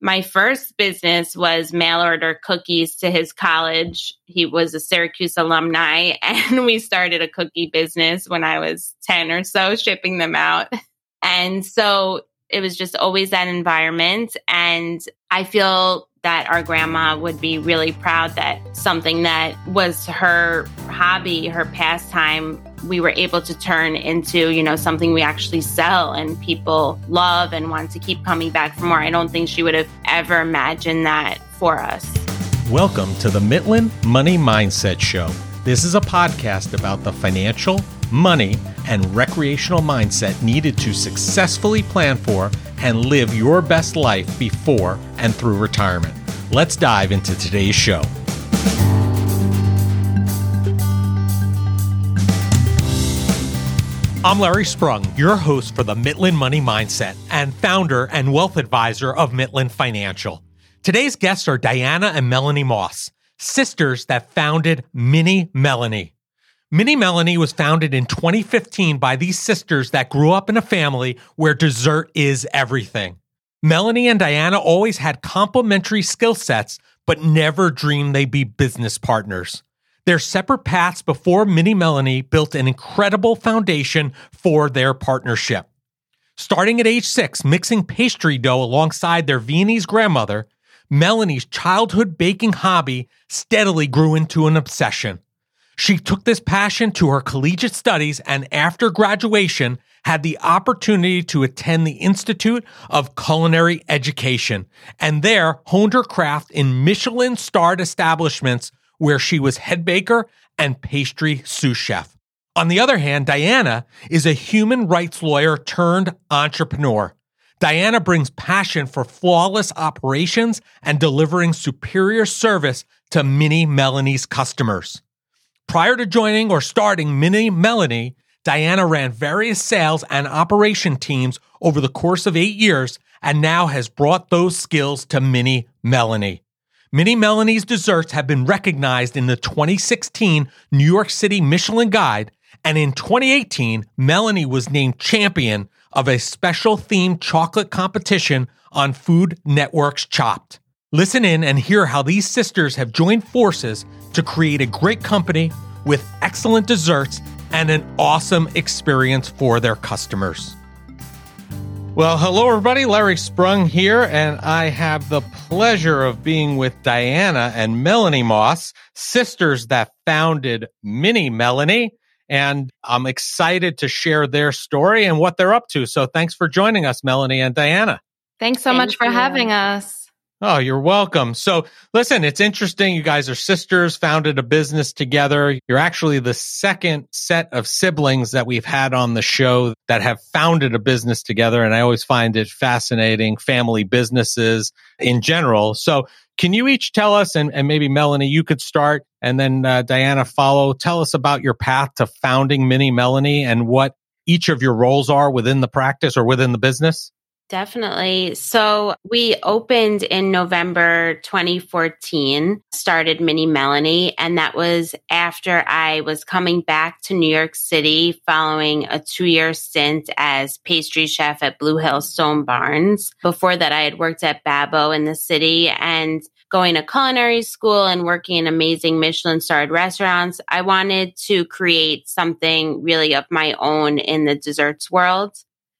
my first business was mail order cookies to his college. He was a Syracuse alumni, and we started a cookie business when I was 10 or so, shipping them out. And so it was just always that environment. And I feel that our grandma would be really proud that something that was her hobby, her pastime, we were able to turn into, you know, something we actually sell and people love and want to keep coming back for more. I don't think she would have ever imagined that for us. Welcome to the Mitlin Money Mindset Show. This is a podcast about the financial, money, and recreational mindset needed to successfully plan for and live your best life before and through retirement. Let's dive into today's show. I'm Larry Sprung, your host for the Mitlin Money Mindset and founder and wealth advisor of Mitlin Financial. Today's guests are Diana and Melanie Moss, sisters that founded Mini Melanie. Mini Melanie was founded in 2015 by these sisters that grew up in a family where dessert is everything. Melanie and Diana always had complementary skill sets, but never dreamed they'd be business partners. Their separate paths before Mini Melanie built an incredible foundation for their partnership. Starting at age six, mixing pastry dough alongside their Viennese grandmother, Melanie's childhood baking hobby steadily grew into an obsession. She took this passion to her collegiate studies and after graduation had the opportunity to attend the Institute of Culinary Education and there honed her craft in Michelin starred establishments where she was head baker and pastry sous chef. On the other hand, Diana is a human rights lawyer turned entrepreneur. Diana brings passion for flawless operations and delivering superior service to Mini Melanie's customers. Prior to joining or starting Mini Melanie, Diana ran various sales and operation teams over the course of eight years and now has brought those skills to Mini Melanie. Mini Melanie's desserts have been recognized in the 2016 New York City Michelin Guide, and in 2018, Melanie was named champion of a special themed chocolate competition on Food Network's Chopped. Listen in and hear how these sisters have joined forces to create a great company with excellent desserts and an awesome experience for their customers. Well, hello, everybody. Larry Sprung here, and I have the pleasure of being with Diana and Melanie Moss, sisters that founded Mini Melanie. And I'm excited to share their story and what they're up to. So thanks for joining us, Melanie and Diana. Thanks so Thank much for you. having us. Oh, you're welcome. So listen, it's interesting. You guys are sisters, founded a business together. You're actually the second set of siblings that we've had on the show that have founded a business together. And I always find it fascinating, family businesses in general. So can you each tell us, and, and maybe Melanie, you could start and then uh, Diana follow. Tell us about your path to founding Mini Melanie and what each of your roles are within the practice or within the business. Definitely. So we opened in November 2014, started Mini Melanie, and that was after I was coming back to New York City following a two year stint as pastry chef at Blue Hill Stone Barns. Before that, I had worked at Babbo in the city and going to culinary school and working in amazing Michelin starred restaurants. I wanted to create something really of my own in the desserts world.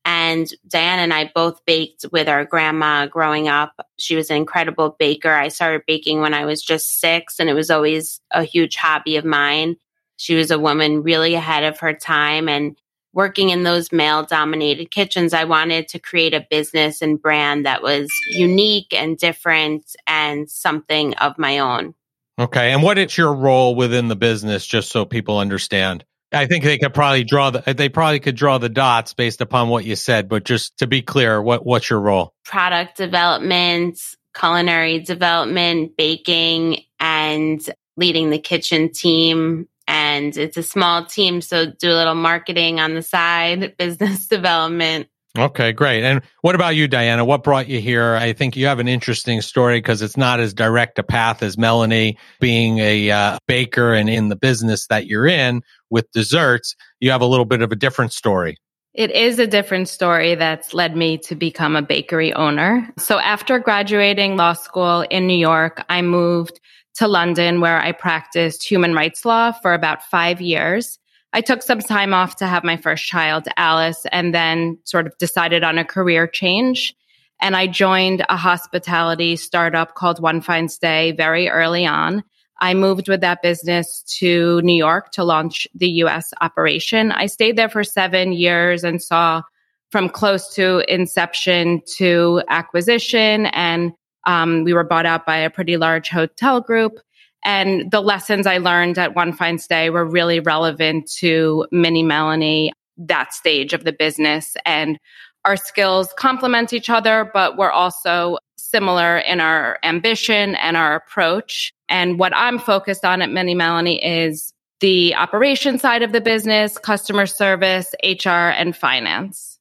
And Diana and I both baked with our grandma growing up. She was an incredible baker. I started baking when I was just six, and it was always a huge hobby of mine. She was a woman really ahead of her time. And working in those male dominated kitchens, I wanted to create a business and brand that was unique and different and something of my own. Okay. And what is your role within the business, just so people understand? I think they could probably draw the they probably could draw the dots based upon what you said, but just to be clear, what what's your role? Product development, culinary development, baking, and leading the kitchen team. And it's a small team, so do a little marketing on the side, business development. Okay, great. And what about you, Diana? What brought you here? I think you have an interesting story because it's not as direct a path as Melanie being a uh, baker and in the business that you're in with desserts. You have a little bit of a different story. It is a different story that's led me to become a bakery owner. So after graduating law school in New York, I moved to London where I practiced human rights law for about five years. I took some time off to have my first child, Alice, and then sort of decided on a career change. And I joined a hospitality startup called One Fine Stay very early on. I moved with that business to New York to launch the US operation. I stayed there for seven years and saw from close to inception to acquisition. And um, we were bought out by a pretty large hotel group. And the lessons I learned at One Fine Stay were really relevant to Mini Melanie, that stage of the business. And our skills complement each other, but we're also similar in our ambition and our approach. And what I'm focused on at Mini Melanie is the operation side of the business, customer service, HR, and finance.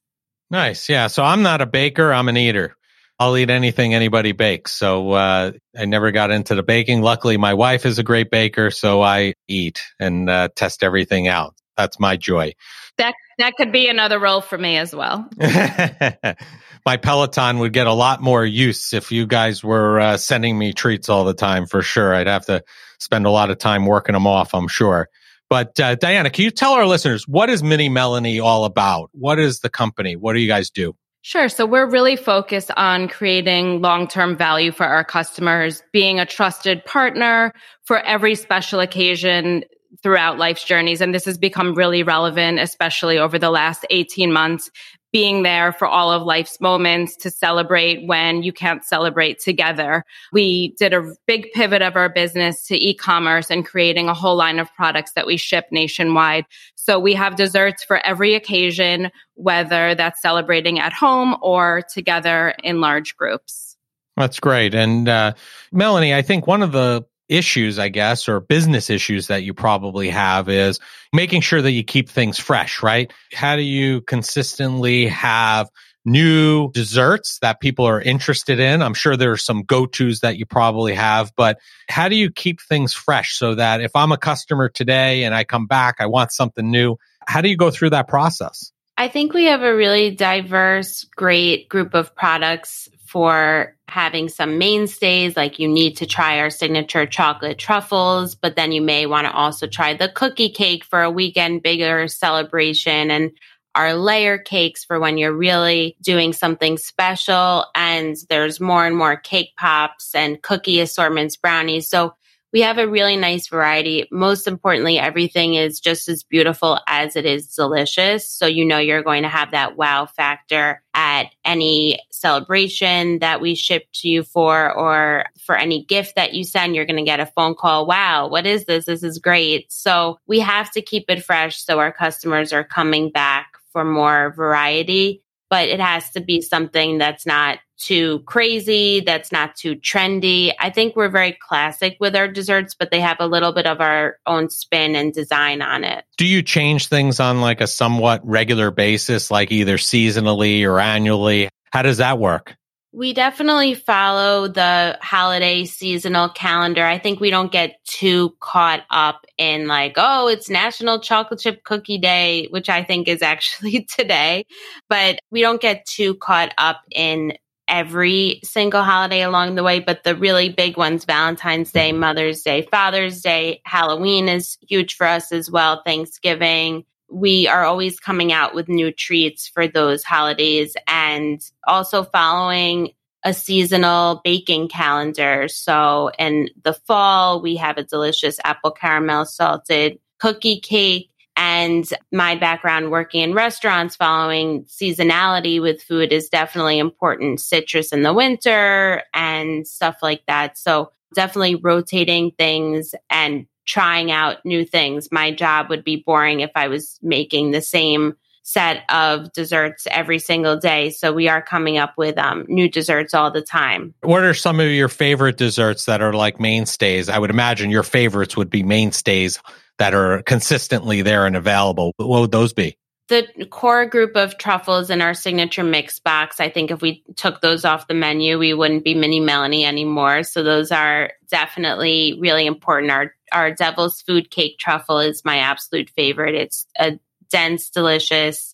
Nice. Yeah. So I'm not a baker, I'm an eater. I'll eat anything anybody bakes. So uh, I never got into the baking. Luckily, my wife is a great baker, so I eat and uh, test everything out. That's my joy. That that could be another role for me as well. my Peloton would get a lot more use if you guys were uh, sending me treats all the time for sure. I'd have to spend a lot of time working them off, I'm sure. But uh, Diana, can you tell our listeners what is Mini Melanie all about? What is the company? What do you guys do? Sure. So we're really focused on creating long-term value for our customers, being a trusted partner for every special occasion throughout life's journeys. And this has become really relevant, especially over the last 18 months, being there for all of life's moments to celebrate when you can't celebrate together. We did a big pivot of our business to e-commerce and creating a whole line of products that we ship nationwide. So we have desserts for every occasion, whether that's celebrating at home or together in large groups. That's great. And uh, Melanie, I think one of the issues, I guess, or business issues that you probably have is making sure that you keep things fresh, right? How do you consistently have new desserts that people are interested in? I'm sure there are some go tos that you probably have, but how do you keep things fresh so that if I'm a customer today and I come back, I want something new? How do you go through that process? I think we have a really diverse, great group of products for having some mainstays, like you need to try our signature chocolate truffles, but then you may want to also try the cookie cake for a weekend bigger celebration and our layer cakes for when you're really doing something special. And there's more and more cake pops and cookie assortments, brownies. So we have a really nice variety. Most importantly, everything is just as beautiful as it is delicious. So you know you're going to have that wow factor at any celebration that we ship to you for, or for any gift that you send, you're going to get a phone call. Wow, what is this? This is great. So we have to keep it fresh so our customers are coming back for more variety but it has to be something that's not too crazy, that's not too trendy. I think we're very classic with our desserts, but they have a little bit of our own spin and design on it. Do you change things on like a somewhat regular basis, like either seasonally or annually? How does that work? We definitely follow the holiday seasonal calendar. I think we don't get too caught up in like, oh, it's National Chocolate Chip Cookie Day, which I think is actually today, but we don't get too caught up in every single holiday along the way, but the really big ones, Valentine's Day, Mother's Day, Father's Day, Halloween is huge for us as well, Thanksgiving we are always coming out with new treats for those holidays and also following a seasonal baking calendar. So in the fall, we have a delicious apple caramel salted cookie cake. And my background working in restaurants, following seasonality with food is definitely important. Citrus in the winter and stuff like that. So definitely rotating things and trying out new things. My job would be boring if I was making the same set of desserts every single day. So we are coming up with um, new desserts all the time. What are some of your favorite desserts that are like mainstays? I would imagine your favorites would be mainstays that are consistently there and available. What would those be? the core group of truffles in our signature mix box, I think if we took those off the menu, we wouldn't be Mini Melanie anymore. So those are definitely really important. Our our devil's food cake truffle is my absolute favorite. It's a dense, delicious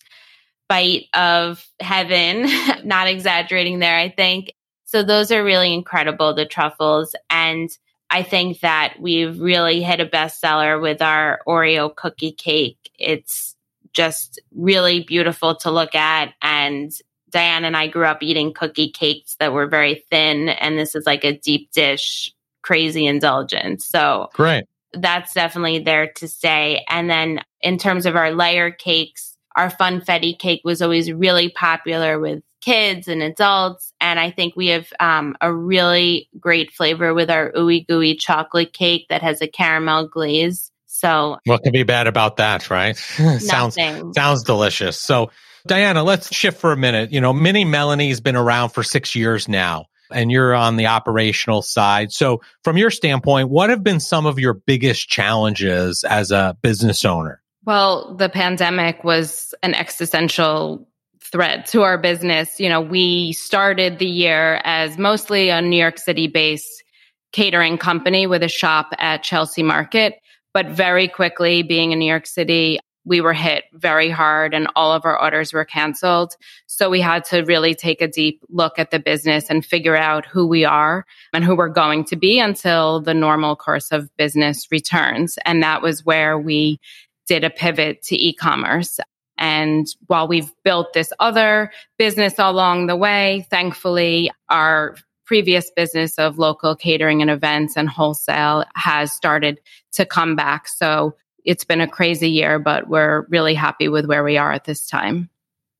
bite of heaven. Not exaggerating there, I think. So those are really incredible, the truffles. And I think that we've really hit a bestseller with our Oreo cookie cake. It's just really beautiful to look at. And Diane and I grew up eating cookie cakes that were very thin. And this is like a deep dish, crazy indulgence. So great. That's definitely there to stay. And then in terms of our layer cakes, our funfetti cake was always really popular with kids and adults. And I think we have um, a really great flavor with our ooey gooey chocolate cake that has a caramel glaze. So what can be bad about that, right? sounds sounds delicious. So Diana, let's shift for a minute. You know, Mini Melanie's been around for six years now and you're on the operational side. So from your standpoint, what have been some of your biggest challenges as a business owner? Well, the pandemic was an existential threat to our business. You know, we started the year as mostly a New York City based catering company with a shop at Chelsea Market. But very quickly, being in New York City, we were hit very hard and all of our orders were canceled. So we had to really take a deep look at the business and figure out who we are and who we're going to be until the normal course of business returns. And that was where we did a pivot to e-commerce. And while we've built this other business along the way, thankfully our previous business of local catering and events and wholesale has started to come back. So it's been a crazy year, but we're really happy with where we are at this time.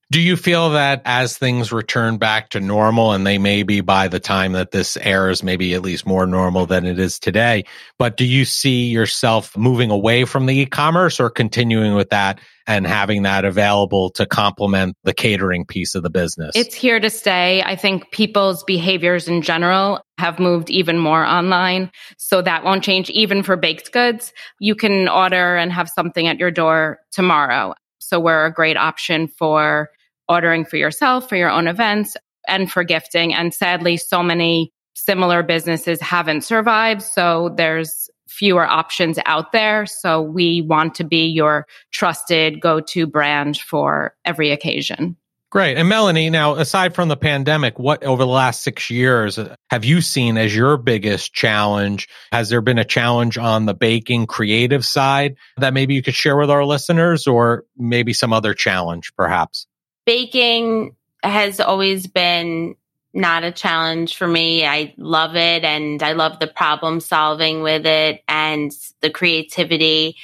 Do you feel that as things return back to normal, and they may be by the time that this airs, maybe at least more normal than it is today, but do you see yourself moving away from the e commerce or continuing with that and having that available to complement the catering piece of the business? It's here to stay. I think people's behaviors in general have moved even more online. So that won't change even for baked goods. You can order and have something at your door tomorrow. So we're a great option for ordering for yourself, for your own events, and for gifting. And sadly, so many similar businesses haven't survived. So there's fewer options out there. So we want to be your trusted go to brand for every occasion. Great. And Melanie, now aside from the pandemic, what over the last six years have you seen as your biggest challenge? Has there been a challenge on the baking creative side that maybe you could share with our listeners or maybe some other challenge perhaps? Baking has always been not a challenge for me. I love it and I love the problem solving with it and the creativity.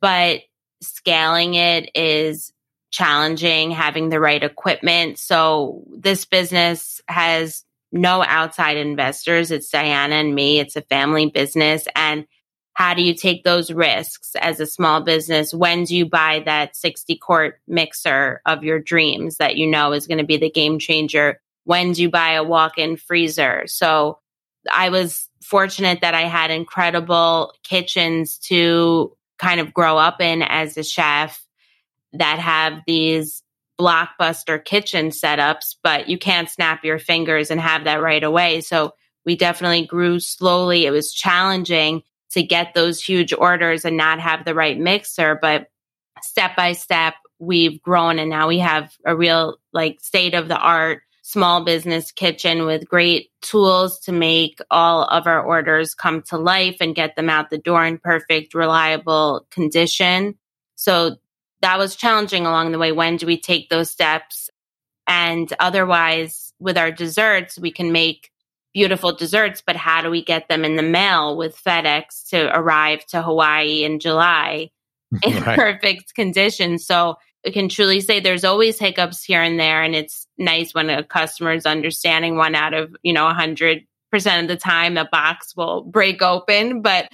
But scaling it is challenging, having the right equipment. So this business has no outside investors. It's Diana and me. It's a family business. And how do you take those risks as a small business? When do you buy that 60 quart mixer of your dreams that you know is going to be the game changer? When do you buy a walk in freezer? So I was fortunate that I had incredible kitchens to kind of grow up in as a chef that have these blockbuster kitchen setups, but you can't snap your fingers and have that right away. So we definitely grew slowly. It was challenging to get those huge orders and not have the right mixer. But step by step, we've grown and now we have a real like state of the art small business kitchen with great tools to make all of our orders come to life and get them out the door in perfect, reliable condition. So that was challenging along the way. When do we take those steps? And otherwise, with our desserts, we can make beautiful desserts, but how do we get them in the mail with FedEx to arrive to Hawaii in July in right. perfect condition? So I can truly say there's always hiccups here and there. And it's nice when a customer is understanding one out of, you know, a hundred percent of the time the box will break open, but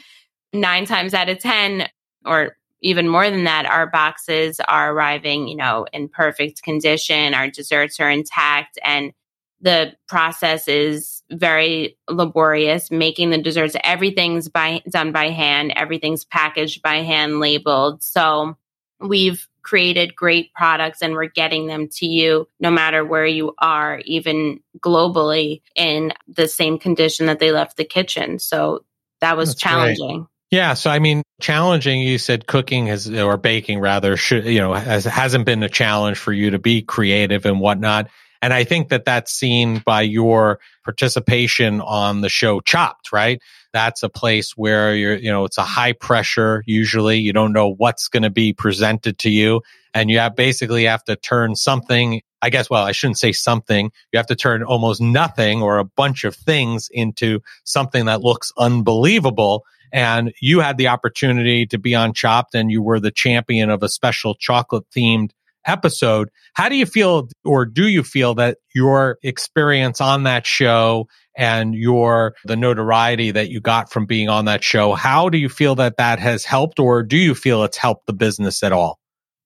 nine times out of 10 or even more than that, our boxes are arriving, you know, in perfect condition. Our desserts are intact and the process is very laborious making the desserts everything's by done by hand everything's packaged by hand labeled so we've created great products and we're getting them to you no matter where you are even globally in the same condition that they left the kitchen so that was That's challenging great. Yeah. So, I mean, challenging, you said cooking has, or baking rather, should, you know, has, hasn't been a challenge for you to be creative and whatnot. And I think that that's seen by your participation on the show Chopped, right? That's a place where you're, you know, it's a high pressure. Usually you don't know what's going to be presented to you. And you have basically have to turn something, I guess, well, I shouldn't say something. You have to turn almost nothing or a bunch of things into something that looks unbelievable and you had the opportunity to be on Chopped and you were the champion of a special chocolate themed episode. How do you feel, or do you feel that your experience on that show and your the notoriety that you got from being on that show, how do you feel that that has helped, or do you feel it's helped the business at all?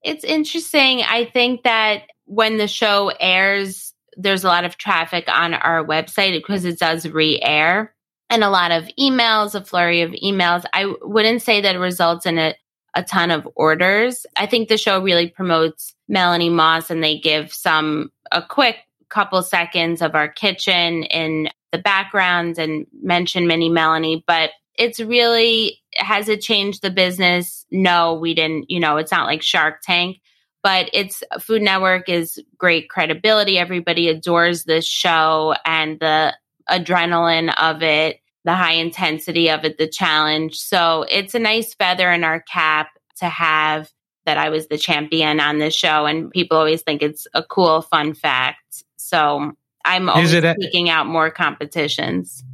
It's interesting. I think that when the show airs, there's a lot of traffic on our website because it does re-air and a lot of emails, a flurry of emails. I wouldn't say that it results in a, a ton of orders. I think the show really promotes Melanie Moss and they give some, a quick couple seconds of our kitchen in the background and mention Mini Melanie, but it's really, has it changed the business? No, we didn't, you know, it's not like Shark Tank but it's Food Network is great credibility. Everybody adores this show and the adrenaline of it, the high intensity of it, the challenge. So it's a nice feather in our cap to have that I was the champion on this show. And people always think it's a cool, fun fact. So I'm always seeking out more competitions.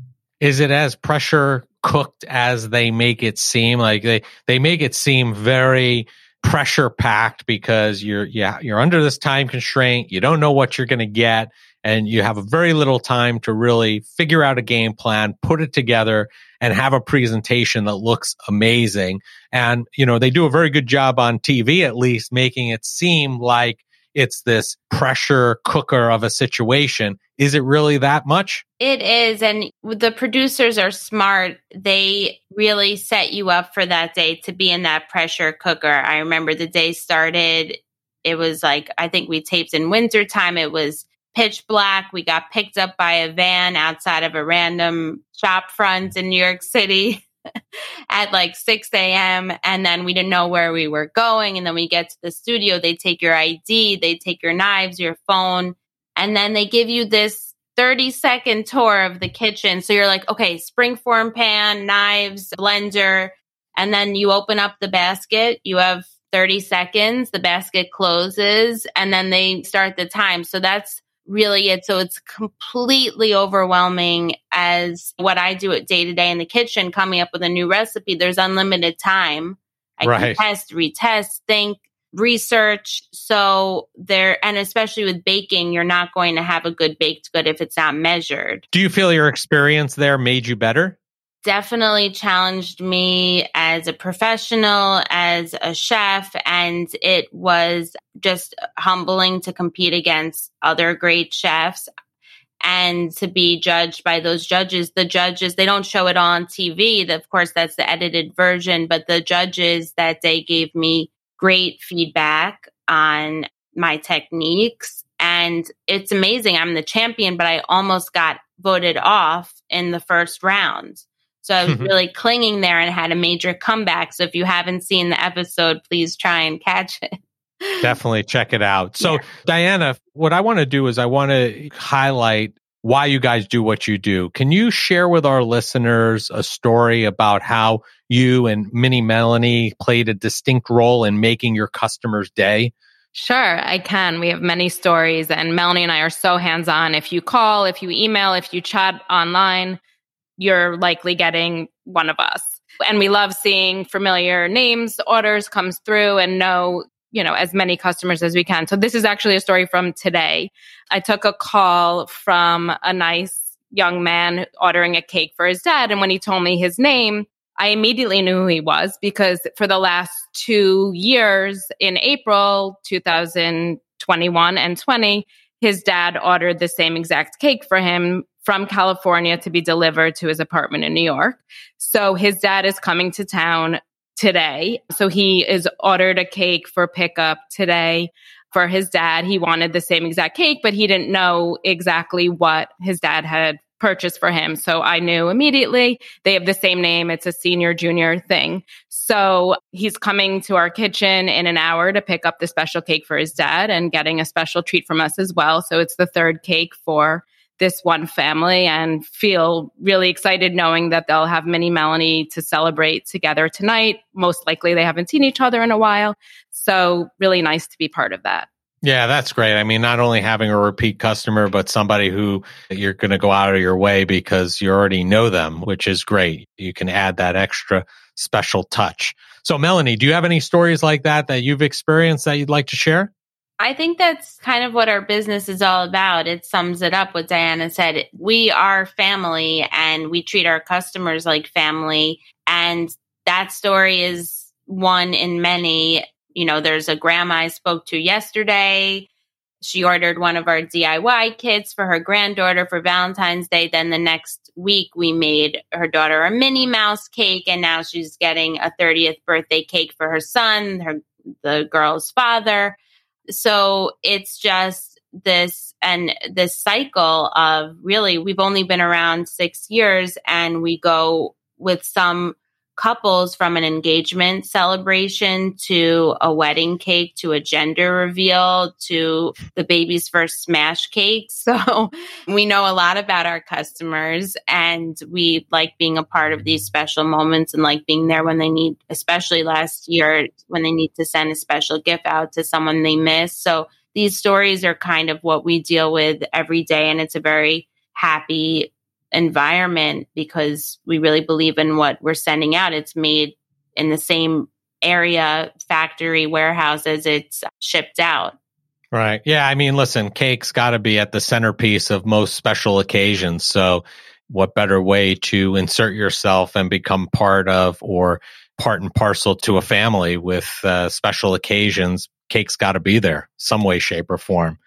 Is it as pressure cooked as they make it seem? Like they, they make it seem very pressure packed because you're, yeah, you're under this time constraint. You don't know what you're going to get and you have a very little time to really figure out a game plan, put it together and have a presentation that looks amazing. And, you know, they do a very good job on TV, at least making it seem like it's this pressure cooker of a situation. Is it really that much? It is. And the producers are smart. They really set you up for that day to be in that pressure cooker. I remember the day started, it was like, I think we taped in wintertime. It was pitch black. We got picked up by a van outside of a random shop front in New York City at like 6 a.m. And then we didn't know where we were going. And then we get to the studio, they take your ID, they take your knives, your phone, and then they give you this 30 second tour of the kitchen. So you're like, okay, springform pan, knives, blender. And then you open up the basket. You have 30 seconds. The basket closes and then they start the time. So that's really it. So it's completely overwhelming as what I do it day to day in the kitchen, coming up with a new recipe. There's unlimited time. I right. can test, retest, think, research. So there, and especially with baking, you're not going to have a good baked good if it's not measured. Do you feel your experience there made you better? Definitely challenged me as a professional, as a chef, and it was just humbling to compete against other great chefs and to be judged by those judges. The judges, they don't show it on TV. Of course, that's the edited version, but the judges that day gave me great feedback on my techniques. And it's amazing. I'm the champion, but I almost got voted off in the first round. So I was mm-hmm. really clinging there and had a major comeback. So if you haven't seen the episode, please try and catch it. Definitely check it out. So, yeah. Diana, what I want to do is I want to highlight why you guys do what you do. Can you share with our listeners a story about how you and Mini Melanie played a distinct role in making your customers' day? Sure, I can. We have many stories, and Melanie and I are so hands on. If you call, if you email, if you chat online, you're likely getting one of us. And we love seeing familiar names, orders comes through and know, you know, as many customers as we can. So this is actually a story from today. I took a call from a nice young man ordering a cake for his dad. And when he told me his name, I immediately knew who he was because for the last two years in April 2021 and 20, his dad ordered the same exact cake for him from California to be delivered to his apartment in New York. So his dad is coming to town today. So he is ordered a cake for pickup today for his dad. He wanted the same exact cake, but he didn't know exactly what his dad had purchase for him. So I knew immediately they have the same name. It's a senior junior thing. So he's coming to our kitchen in an hour to pick up the special cake for his dad and getting a special treat from us as well. So it's the third cake for this one family and feel really excited knowing that they'll have Mini Melanie to celebrate together tonight. Most likely they haven't seen each other in a while. So really nice to be part of that. Yeah, that's great. I mean, not only having a repeat customer, but somebody who you're going to go out of your way because you already know them, which is great. You can add that extra special touch. So, Melanie, do you have any stories like that that you've experienced that you'd like to share? I think that's kind of what our business is all about. It sums it up what Diana said. We are family and we treat our customers like family. And that story is one in many you know, there's a grandma I spoke to yesterday. She ordered one of our DIY kits for her granddaughter for Valentine's Day. Then the next week, we made her daughter a Minnie Mouse cake, and now she's getting a 30th birthday cake for her son, her the girl's father. So it's just this and this cycle of really, we've only been around six years, and we go with some couples from an engagement celebration to a wedding cake to a gender reveal to the baby's first smash cake. So we know a lot about our customers and we like being a part of these special moments and like being there when they need, especially last year when they need to send a special gift out to someone they miss. So these stories are kind of what we deal with every day and it's a very happy environment because we really believe in what we're sending out. It's made in the same area, factory, warehouse as it's shipped out. Right. Yeah. I mean, listen, cake's got to be at the centerpiece of most special occasions. So, what better way to insert yourself and become part of or part and parcel to a family with uh, special occasions? Cake's got to be there, some way, shape, or form.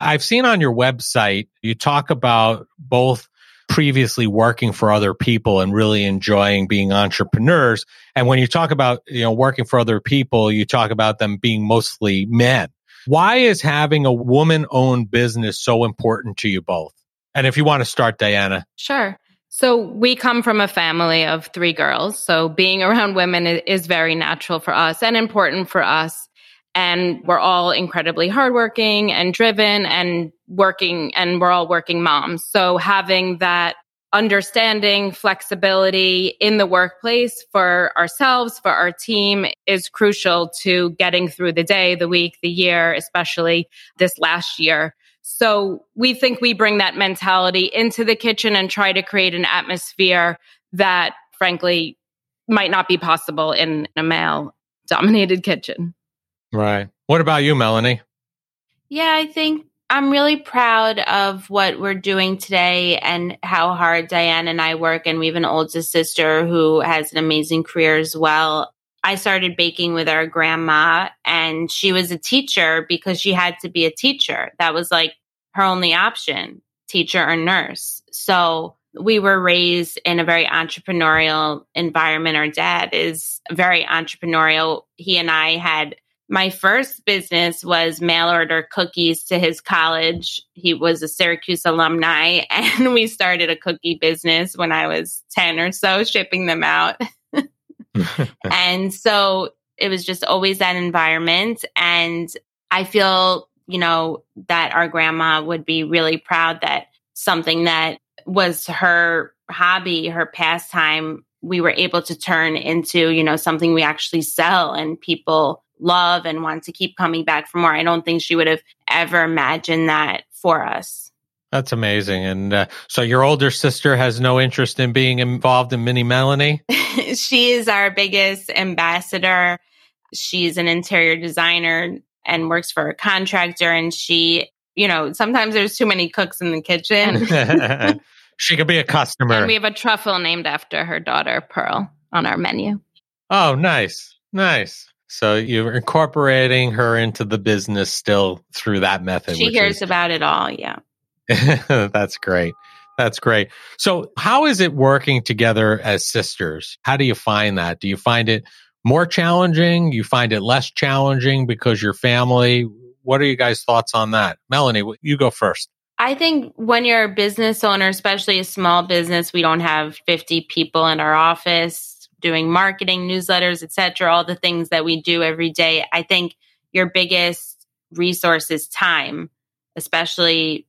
I've seen on your website, you talk about both previously working for other people and really enjoying being entrepreneurs. And when you talk about, you know, working for other people, you talk about them being mostly men. Why is having a woman owned business so important to you both? And if you want to start, Diana. Sure. So we come from a family of three girls. So being around women is very natural for us and important for us and we're all incredibly hardworking and driven and working and we're all working moms. So having that understanding flexibility in the workplace for ourselves, for our team is crucial to getting through the day, the week, the year, especially this last year. So we think we bring that mentality into the kitchen and try to create an atmosphere that frankly might not be possible in a male dominated kitchen. Right. What about you, Melanie? Yeah, I think I'm really proud of what we're doing today and how hard Diane and I work. And we have an older sister who has an amazing career as well. I started baking with our grandma, and she was a teacher because she had to be a teacher. That was like her only option teacher or nurse. So we were raised in a very entrepreneurial environment. Our dad is very entrepreneurial. He and I had my first business was mail order cookies to his college. He was a Syracuse alumni, and we started a cookie business when I was 10 or so, shipping them out. and so it was just always that environment. And I feel, you know, that our grandma would be really proud that something that was her hobby, her pastime, we were able to turn into, you know, something we actually sell and people love and want to keep coming back for more. I don't think she would have ever imagined that for us. That's amazing. And uh, so your older sister has no interest in being involved in Mini Melanie? she is our biggest ambassador. She's an interior designer and works for a contractor. And she, you know, sometimes there's too many cooks in the kitchen. she could be a customer. And we have a truffle named after her daughter, Pearl, on our menu. Oh, nice. Nice. So you're incorporating her into the business still through that method. She hears is, about it all. Yeah. That's great. That's great. So how is it working together as sisters? How do you find that? Do you find it more challenging? You find it less challenging because your family? What are you guys' thoughts on that? Melanie, you go first. I think when you're a business owner, especially a small business, we don't have 50 people in our office doing marketing, newsletters, etc., all the things that we do every day. I think your biggest resource is time, especially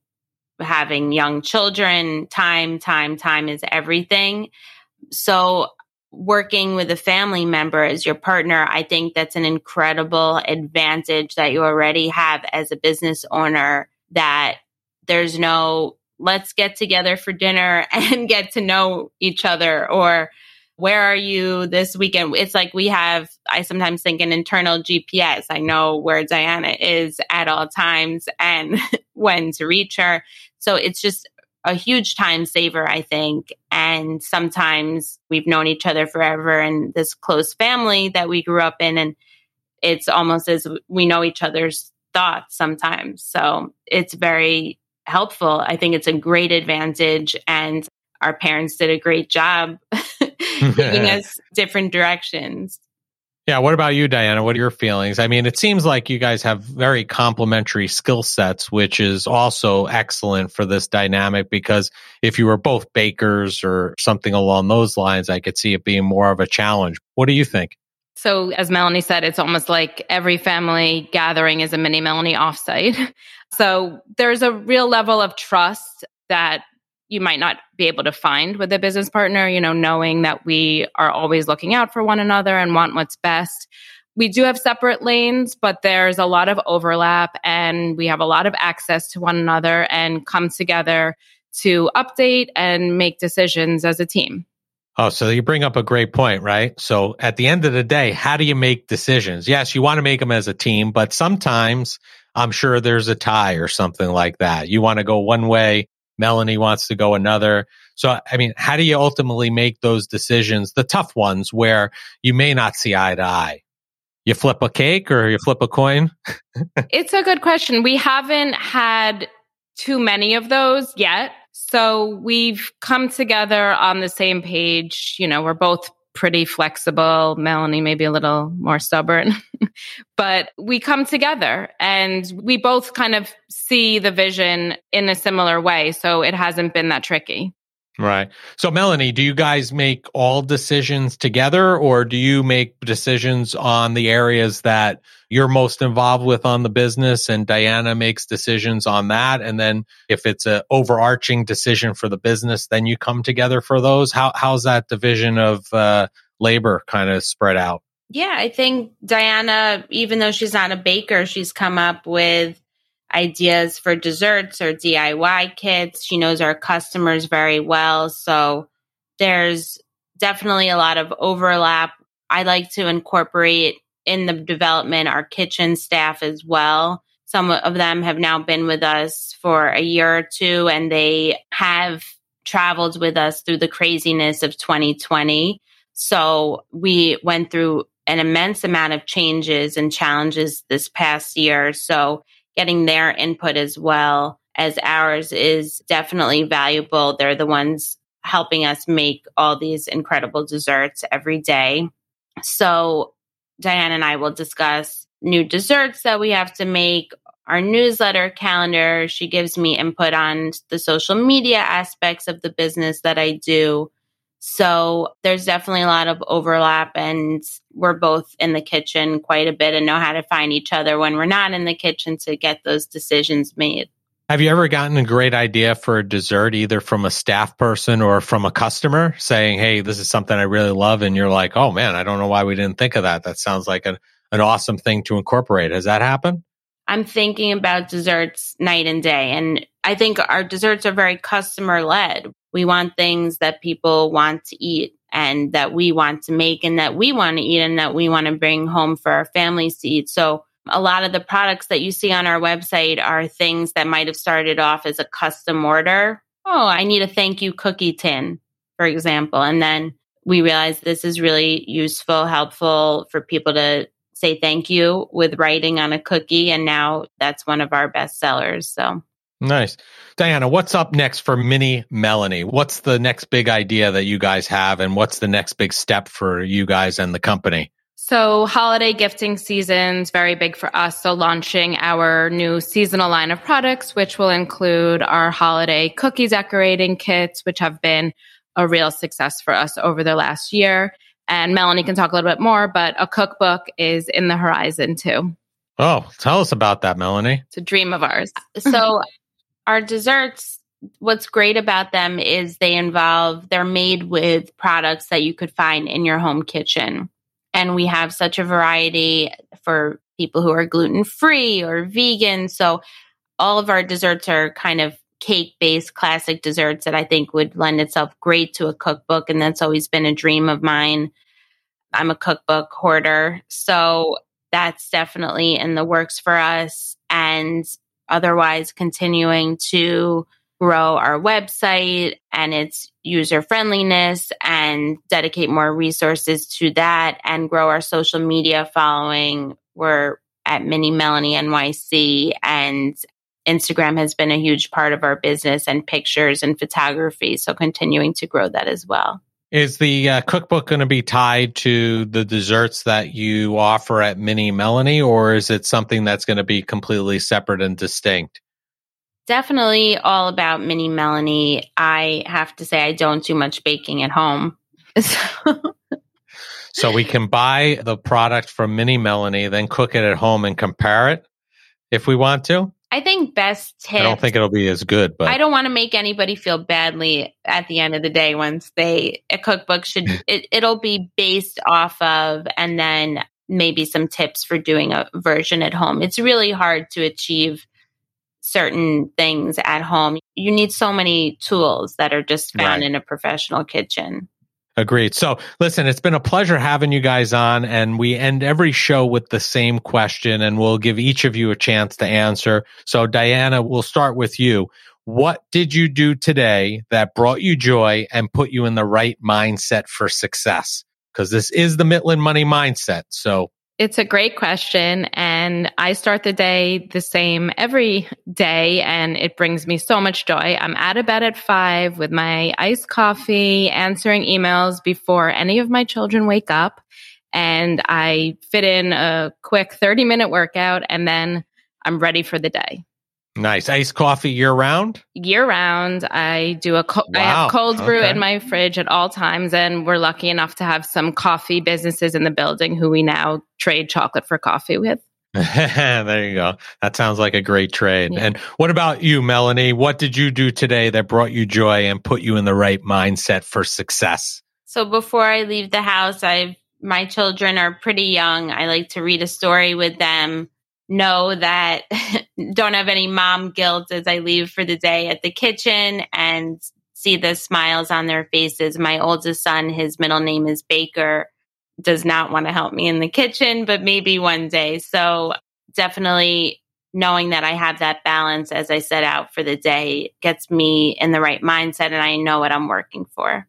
having young children. Time, time, time is everything. So working with a family member as your partner, I think that's an incredible advantage that you already have as a business owner that there's no let's get together for dinner and get to know each other or where are you this weekend? It's like we have, I sometimes think an internal GPS. I know where Diana is at all times and when to reach her. So it's just a huge time saver, I think. And sometimes we've known each other forever and this close family that we grew up in. And it's almost as we know each other's thoughts sometimes. So it's very helpful. I think it's a great advantage. And our parents did a great job giving us different directions. Yeah. What about you, Diana? What are your feelings? I mean, it seems like you guys have very complementary skill sets, which is also excellent for this dynamic because if you were both bakers or something along those lines, I could see it being more of a challenge. What do you think? So, as Melanie said, it's almost like every family gathering is a mini Melanie offsite. So, there's a real level of trust that you might not be able to find with a business partner, you know, knowing that we are always looking out for one another and want what's best. We do have separate lanes, but there's a lot of overlap and we have a lot of access to one another and come together to update and make decisions as a team. Oh, so you bring up a great point, right? So at the end of the day, how do you make decisions? Yes, you want to make them as a team, but sometimes I'm sure there's a tie or something like that. You want to go one way Melanie wants to go another. So, I mean, how do you ultimately make those decisions, the tough ones where you may not see eye to eye? You flip a cake or you flip a coin? it's a good question. We haven't had too many of those yet. So we've come together on the same page. You know, we're both pretty flexible. Melanie maybe a little more stubborn, but we come together and we both kind of see the vision in a similar way. So it hasn't been that tricky. Right. So, Melanie, do you guys make all decisions together or do you make decisions on the areas that you're most involved with on the business and Diana makes decisions on that? And then if it's an overarching decision for the business, then you come together for those? How, how's that division of uh, labor kind of spread out? Yeah, I think Diana, even though she's not a baker, she's come up with ideas for desserts or DIY kits. She knows our customers very well. So there's definitely a lot of overlap. I like to incorporate in the development our kitchen staff as well. Some of them have now been with us for a year or two and they have traveled with us through the craziness of 2020. So we went through an immense amount of changes and challenges this past year. So getting their input as well as ours is definitely valuable. They're the ones helping us make all these incredible desserts every day. So, Diane and I will discuss new desserts that we have to make, our newsletter calendar. She gives me input on the social media aspects of the business that I do. So there's definitely a lot of overlap and we're both in the kitchen quite a bit and know how to find each other when we're not in the kitchen to get those decisions made. Have you ever gotten a great idea for a dessert, either from a staff person or from a customer saying, Hey, this is something I really love. And you're like, Oh man, I don't know why we didn't think of that. That sounds like an, an awesome thing to incorporate. Has that happened? I'm thinking about desserts night and day. And I think our desserts are very customer led. We want things that people want to eat and that we want to make and that we want to eat and that we want to bring home for our families to eat. So a lot of the products that you see on our website are things that might have started off as a custom order. Oh, I need a thank you cookie tin, for example. And then we realized this is really useful, helpful for people to say thank you with writing on a cookie. And now that's one of our best sellers. So Nice. Diana, what's up next for Mini Melanie? What's the next big idea that you guys have and what's the next big step for you guys and the company? So, holiday gifting season's very big for us. So, launching our new seasonal line of products, which will include our holiday cookie decorating kits, which have been a real success for us over the last year. And Melanie can talk a little bit more, but a cookbook is in the horizon too. Oh, tell us about that, Melanie. It's a dream of ours. so, our desserts, what's great about them is they involve, they're made with products that you could find in your home kitchen and we have such a variety for people who are gluten free or vegan. So all of our desserts are kind of cake based classic desserts that I think would lend itself great to a cookbook. And that's always been a dream of mine. I'm a cookbook hoarder. So that's definitely in the works for us. And otherwise, continuing to grow our website and its user friendliness and dedicate more resources to that and grow our social media following. We're at Mini Melanie NYC and Instagram has been a huge part of our business and pictures and photography. So continuing to grow that as well. Is the uh, cookbook going to be tied to the desserts that you offer at Mini Melanie, or is it something that's going to be completely separate and distinct? definitely all about mini Melanie. I have to say, I don't do much baking at home. so we can buy the product from Mini Melanie, then cook it at home and compare it if we want to. I think best tip. I don't think it'll be as good, but I don't want to make anybody feel badly at the end of the day. Once they a cookbook should it, it'll be based off of, and then maybe some tips for doing a version at home. It's really hard to achieve certain things at home. You need so many tools that are just found right. in a professional kitchen. Agreed. So, listen, it's been a pleasure having you guys on, and we end every show with the same question, and we'll give each of you a chance to answer. So, Diana, we'll start with you. What did you do today that brought you joy and put you in the right mindset for success? Because this is the Mitlin Money Mindset. So, it's a great question. And I start the day the same every day, and it brings me so much joy. I'm out of bed at five with my iced coffee, answering emails before any of my children wake up. And I fit in a quick 30 minute workout, and then I'm ready for the day. Nice. Iced coffee year round? Year round. I do a co- wow. I have cold brew okay. in my fridge at all times and we're lucky enough to have some coffee businesses in the building who we now trade chocolate for coffee with. there you go. That sounds like a great trade. Yeah. And what about you, Melanie? What did you do today that brought you joy and put you in the right mindset for success? So before I leave the house, I've my children are pretty young. I like to read a story with them know that don't have any mom guilt as I leave for the day at the kitchen and see the smiles on their faces. My oldest son, his middle name is Baker, does not want to help me in the kitchen, but maybe one day. So definitely knowing that I have that balance as I set out for the day gets me in the right mindset and I know what I'm working for.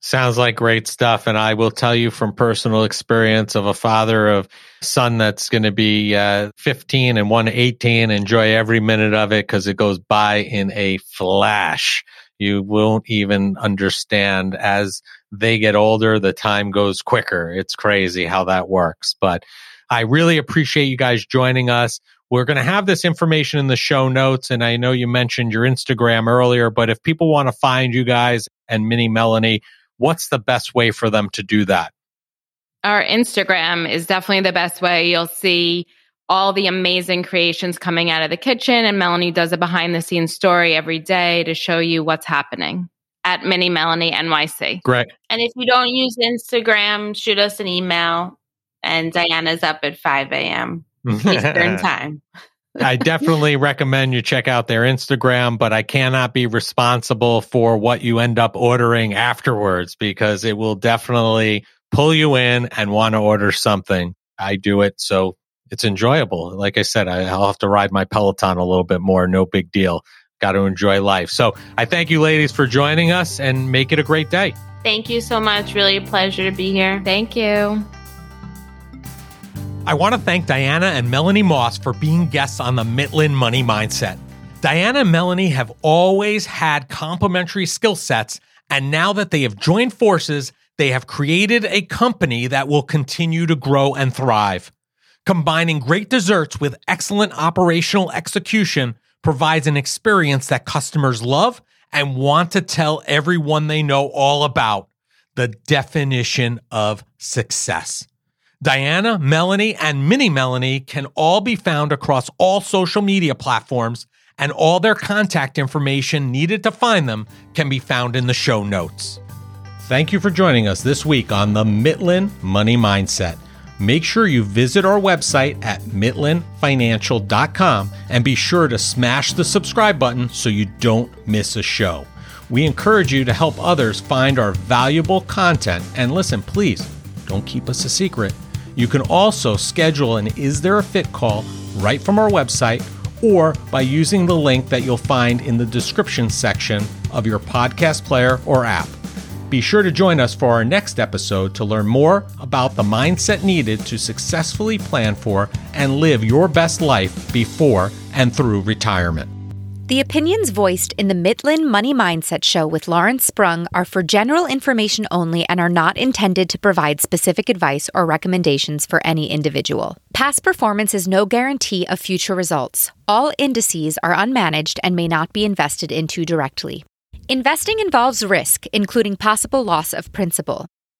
Sounds like great stuff. And I will tell you from personal experience of a father of son that's going to be uh, 15 and one 18, enjoy every minute of it because it goes by in a flash. You won't even understand as they get older, the time goes quicker. It's crazy how that works. But I really appreciate you guys joining us. We're going to have this information in the show notes. And I know you mentioned your Instagram earlier, but if people want to find you guys and Mini Melanie, what's the best way for them to do that? Our Instagram is definitely the best way. You'll see all the amazing creations coming out of the kitchen, and Melanie does a behind the scenes story every day to show you what's happening at Mini Melanie NYC. Great. And if you don't use Instagram, shoot us an email, and Diana's up at 5 a.m. Eastern time. I definitely recommend you check out their Instagram, but I cannot be responsible for what you end up ordering afterwards because it will definitely pull you in and want to order something. I do it. So it's enjoyable. Like I said, I, will have to ride my Peloton a little bit more. No big deal. Got to enjoy life. So I thank you, ladies, for joining us and make it a great day. Thank you so much. Really a pleasure to be here. Thank you. I want to thank Diana and Melanie Moss for being guests on the Mitlin Money Mindset. Diana and Melanie have always had complementary skill sets, and now that they have joined forces, they have created a company that will continue to grow and thrive. Combining great desserts with excellent operational execution provides an experience that customers love and want to tell everyone they know all about the definition of success. Diana, Melanie, and Mini Melanie can all be found across all social media platforms, and all their contact information needed to find them can be found in the show notes. Thank you for joining us this week on the Mitlin Money Mindset. Make sure you visit our website at mitlinfinancial.com and be sure to smash the subscribe button so you don't miss a show. We encourage you to help others find our valuable content. And listen, please don't keep us a secret. You can also schedule an Is There a Fit call right from our website or by using the link that you'll find in the description section of your podcast player or app. Be sure to join us for our next episode to learn more about the mindset needed to successfully plan for and live your best life before and through retirement. The opinions voiced in the Mitlin Money Mindset Show with Lawrence Sprung are for general information only and are not intended to provide specific advice or recommendations for any individual. Past performance is no guarantee of future results. All indices are unmanaged and may not be invested into directly. Investing involves risk, including possible loss of principal.